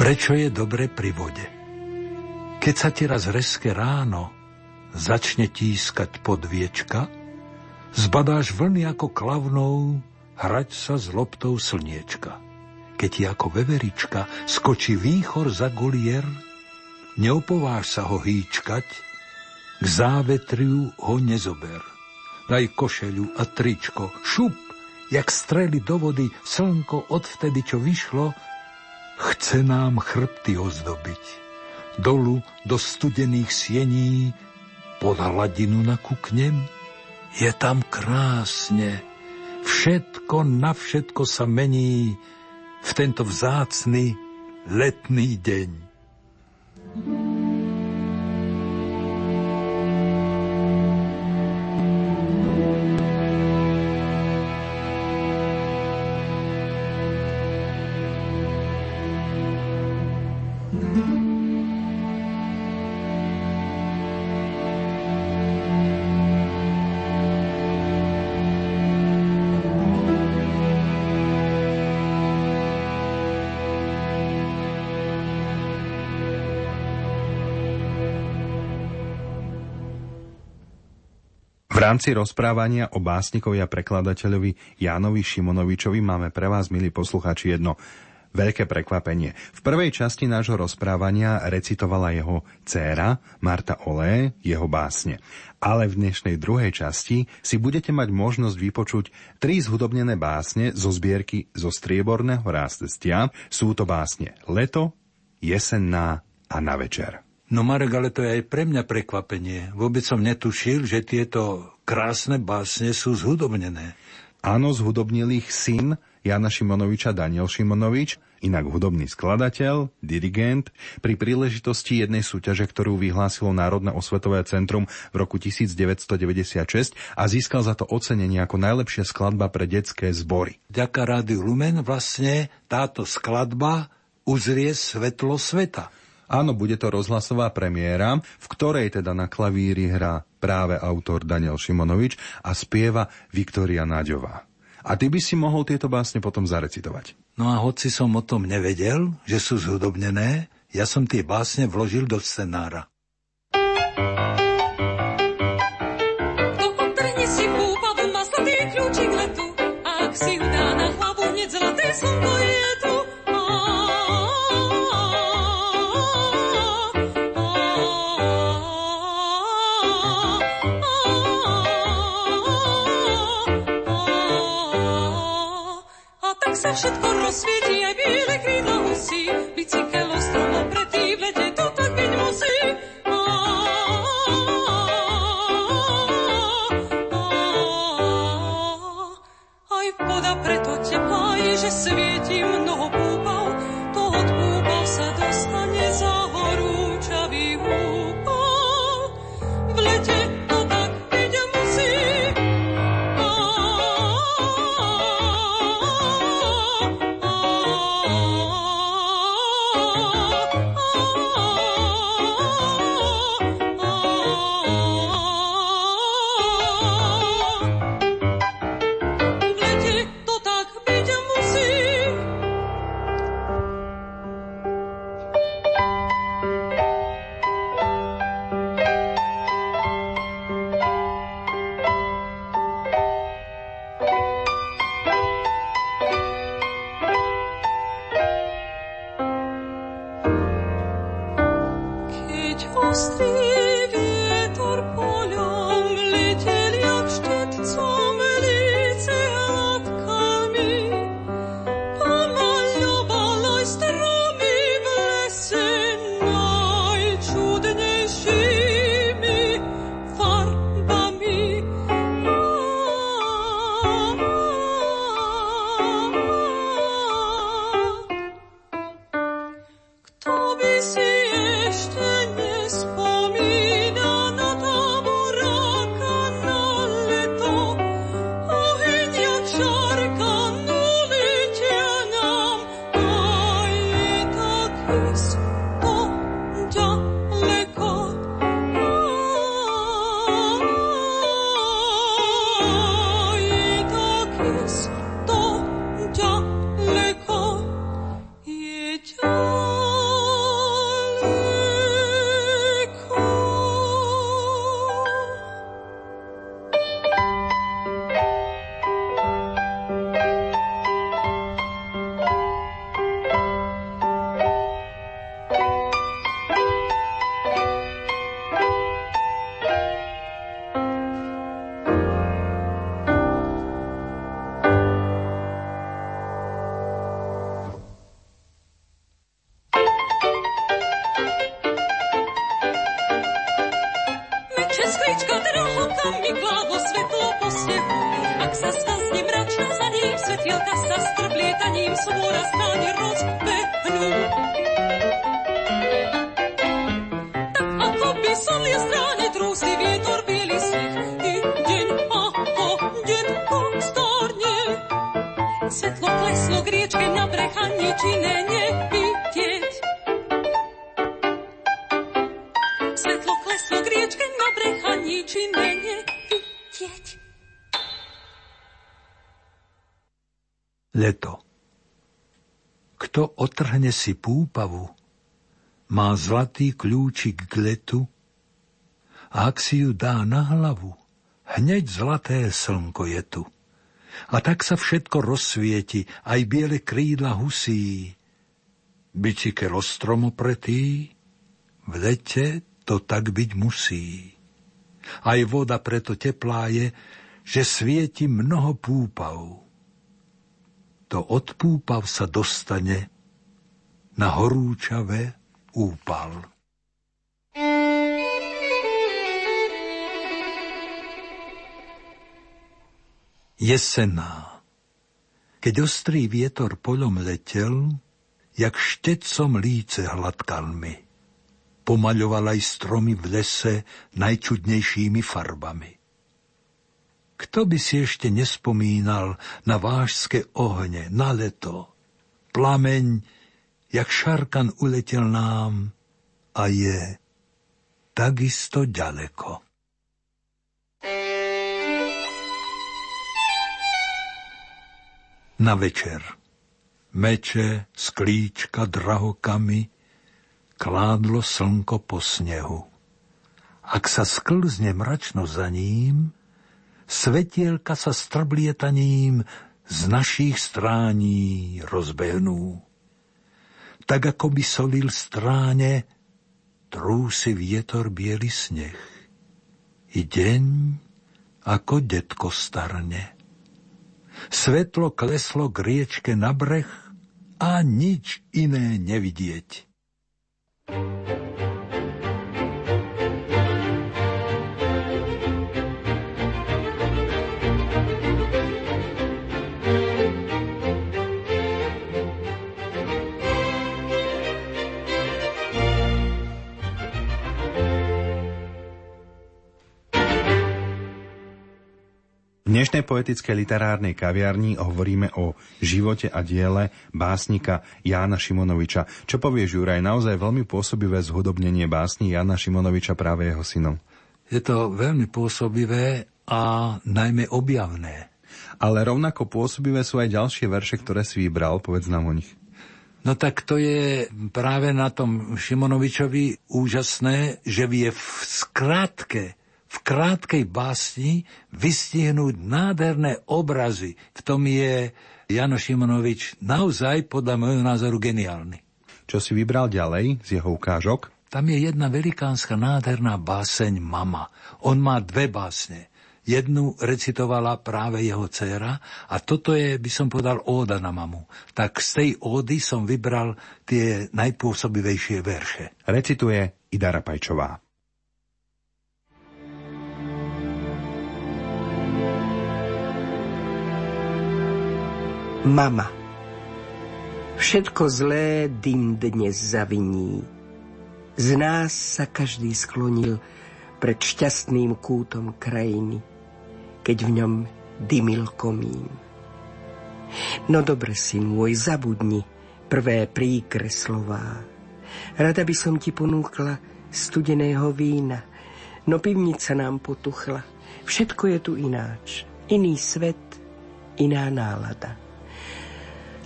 [SPEAKER 4] Prečo je dobre pri vode? Keď sa ti raz reske ráno začne tískať podviečka, Zbadáš vlny ako klavnou, hrať sa s loptou slniečka. Keď ti ako veverička skočí výchor za golier, neopováš sa ho hýčkať, k závetriu ho nezober. Daj košeľu a tričko, šup, jak strely do vody, slnko odvtedy, čo vyšlo, chce nám chrbty ozdobiť. dolu do studených siení, pod hladinu nakúknem, je tam krásne, všetko na všetko sa mení v tento vzácny letný deň.
[SPEAKER 5] V rámci rozprávania o básnikovi a prekladateľovi Jánovi Šimonovičovi máme pre vás, milí poslucháči, jedno veľké prekvapenie. V prvej časti nášho rozprávania recitovala jeho dcéra Marta Olé jeho básne. Ale v dnešnej druhej časti si budete mať možnosť vypočuť tri zhudobnené básne zo zbierky zo strieborného rástestia. Sú to básne Leto, Jesenná a Na večer.
[SPEAKER 4] No Marek, ale to je aj pre mňa prekvapenie. Vôbec som netušil, že tieto krásne básne sú zhudobnené.
[SPEAKER 5] Áno, zhudobnil ich syn Jana Šimonoviča Daniel Šimonovič, inak hudobný skladateľ, dirigent, pri príležitosti jednej súťaže, ktorú vyhlásilo Národné osvetové centrum v roku 1996 a získal za to ocenenie ako najlepšia skladba pre detské zbory.
[SPEAKER 4] Ďaká Rádiu Lumen vlastne táto skladba uzrie svetlo sveta.
[SPEAKER 5] Áno, bude to rozhlasová premiéra, v ktorej teda na klavíri hrá práve autor Daniel Šimonovič a spieva Viktoria Naďová. A ty by si mohol tieto básne potom zarecitovať.
[SPEAKER 4] No a hoci som o tom nevedel, že sú zhudobnené, ja som tie básne vložil do scenára.
[SPEAKER 8] Kto potrhne si púpavu, má zlatý kľúčik letu. A ak si ju dá na hlavu, hneď zlaté slnko je všetko rozsvieti, aj biele krídla husí. Bicykel ostrovo pretý v lete, to tak byť musí. Aj voda preto teplá je, že svieti mnoho mi klávo svetlo po snehu. Ak sa skazne mračno za ním, svetielka sa strblietaním svôra znáne rozbehnú.
[SPEAKER 4] Kto otrhne si púpavu, má zlatý kľúčik k letu a ak si ju dá na hlavu, hneď zlaté slnko je tu. A tak sa všetko rozsvieti, aj biele krídla husí. Bicykel ostromo pretý, v lete to tak byť musí. Aj voda preto teplá je, že svieti mnoho púpav. To od púpav sa dostane na horúčavé úpal. Jesená. Keď ostrý vietor poľom letel, jak štecom líce hladkal mi. Pomaľoval aj stromy v lese najčudnejšími farbami. Kto by si ešte nespomínal na vážske ohne, na leto? Plameň, jak šarkan uletel nám a je takisto ďaleko. Na večer. Meče, sklíčka drahokami, kládlo slnko po snehu. Ak sa sklzne mračno za ním, svetielka sa strblietaním z našich strání rozbehnú. Tak ako by solil stráne, trúsi vietor biely sneh. I deň ako detko starne. Svetlo kleslo k riečke na breh a nič iné nevidieť.
[SPEAKER 5] V dnešnej poetickej literárnej kaviarni hovoríme o živote a diele básnika Jána Šimonoviča. Čo povieš, Juraj, naozaj veľmi pôsobivé zhudobnenie básni Jána Šimonoviča práve jeho synom.
[SPEAKER 4] Je to veľmi pôsobivé a najmä objavné.
[SPEAKER 5] Ale rovnako pôsobivé sú aj ďalšie verše, ktoré si vybral, povedz nám o nich.
[SPEAKER 4] No tak to je práve na tom Šimonovičovi úžasné, že vie v skratke v krátkej básni vystihnúť nádherné obrazy. V tom je Jano Šimonovič naozaj podľa môjho názoru geniálny.
[SPEAKER 5] Čo si vybral ďalej z jeho ukážok?
[SPEAKER 4] Tam je jedna velikánska nádherná báseň Mama. On má dve básne. Jednu recitovala práve jeho dcéra a toto je, by som povedal, óda na mamu. Tak z tej ódy som vybral tie najpôsobivejšie verše.
[SPEAKER 5] Recituje Ida Rapajčová.
[SPEAKER 9] Mama. Všetko zlé dym dnes zaviní. Z nás sa každý sklonil pred šťastným kútom krajiny, keď v ňom dymil komín. No dobre, syn môj, zabudni prvé príkre slová. Rada by som ti ponúkla studeného vína, no pivnica nám potuchla. Všetko je tu ináč, iný svet, iná nálada.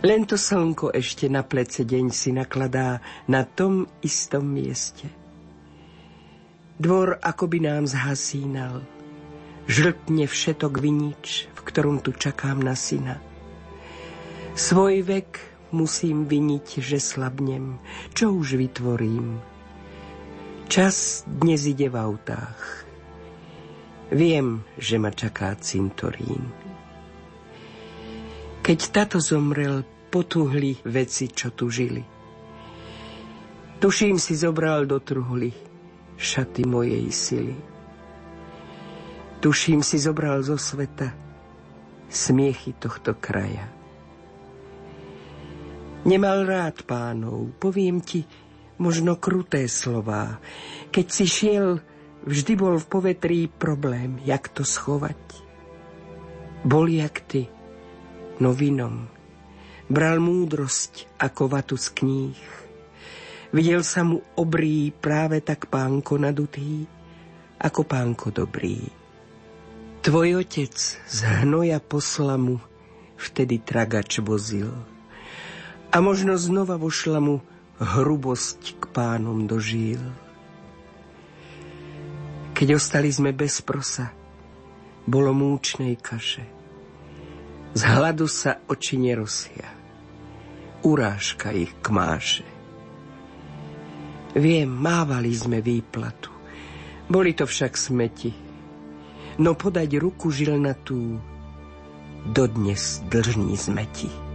[SPEAKER 9] Len to slnko ešte na plece deň si nakladá na tom istom mieste. Dvor akoby nám zhasínal. Žltne všetok vinič, v ktorom tu čakám na syna. Svoj vek musím viniť, že slabnem. Čo už vytvorím? Čas dnes ide v autách. Viem, že ma čaká cintorín. Keď tato zomrel, potuhli veci, čo tu žili. Tuším si zobral do truhly šaty mojej sily. Tuším si zobral zo sveta smiechy tohto kraja. Nemal rád pánov, poviem ti možno kruté slová. Keď si šiel, vždy bol v povetrí problém, jak to schovať. Bol jak ty, novinom. Bral múdrosť ako vatu z kníh. Videl sa mu obrý práve tak pánko nadutý, ako pánko dobrý. Tvoj otec z hnoja poslamu vtedy tragač vozil. A možno znova vošla mu hrubosť k pánom dožil. Keď ostali sme bez prosa, bolo múčnej kaše. Z hladu sa oči nerosia. Urážka ich kmáše. Viem, mávali sme výplatu. Boli to však smeti no podať ruku žilnatú dodnes dlžní zmeti.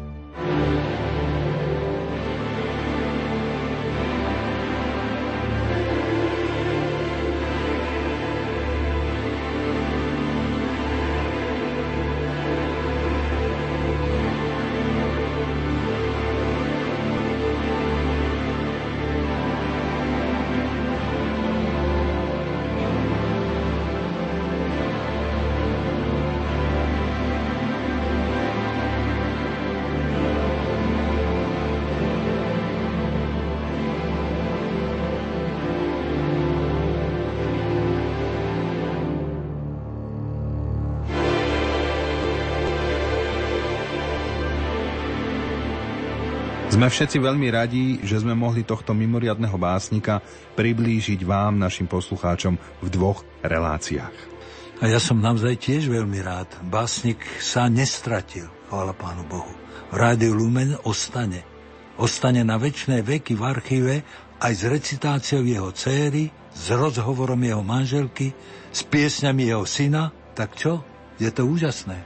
[SPEAKER 5] Sme všetci veľmi radi, že sme mohli tohto mimoriadného básnika priblížiť vám, našim poslucháčom, v dvoch reláciách.
[SPEAKER 4] A ja som naozaj tiež veľmi rád. Básnik sa nestratil, chvála Pánu Bohu. V Rádiu Lumen ostane. Ostane na väčšie veky v archíve aj s recitáciou jeho céry, s rozhovorom jeho manželky, s piesňami jeho syna. Tak čo? Je to úžasné.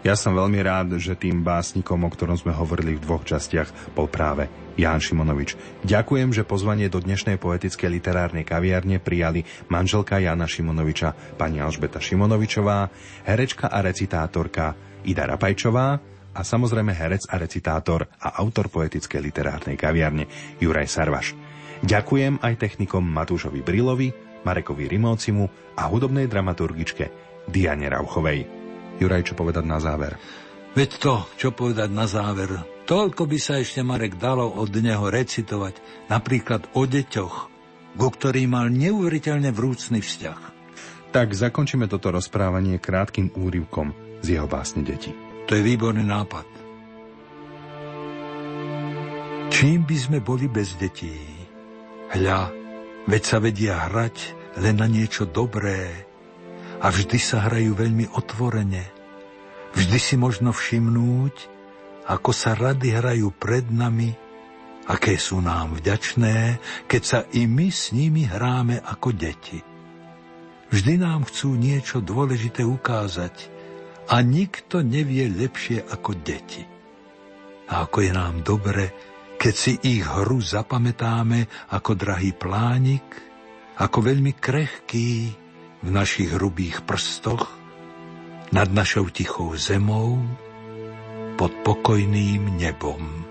[SPEAKER 5] Ja som veľmi rád, že tým básnikom, o ktorom sme hovorili v dvoch častiach, bol práve Ján Šimonovič. Ďakujem, že pozvanie do dnešnej poetickej literárnej kaviarne prijali manželka Jana Šimonoviča, pani Alžbeta Šimonovičová, herečka a recitátorka Ida Rapajčová a samozrejme herec a recitátor a autor poetickej literárnej kaviarne Juraj Sarvaš. Ďakujem aj technikom Matúšovi Brilovi, Marekovi Rimócimu a hudobnej dramaturgičke Diane Rauchovej. Juraj, čo povedať na záver?
[SPEAKER 4] Veď to, čo povedať na záver. Toľko by sa ešte Marek dalo od neho recitovať, napríklad o deťoch, ku ktorým mal neuveriteľne vrúcný vzťah.
[SPEAKER 5] Tak zakončíme toto rozprávanie krátkým úryvkom z jeho básne deti.
[SPEAKER 4] To je výborný nápad. Čím by sme boli bez detí? Hľa, veď sa vedia hrať len na niečo dobré, a vždy sa hrajú veľmi otvorene. Vždy si možno všimnúť, ako sa rady hrajú pred nami, aké sú nám vďačné, keď sa i my s nimi hráme ako deti. Vždy nám chcú niečo dôležité ukázať a nikto nevie lepšie ako deti. A ako je nám dobre, keď si ich hru zapamätáme ako drahý plánik, ako veľmi krehký, v našich hrubých prstoch, nad našou tichou zemou, pod pokojným nebom.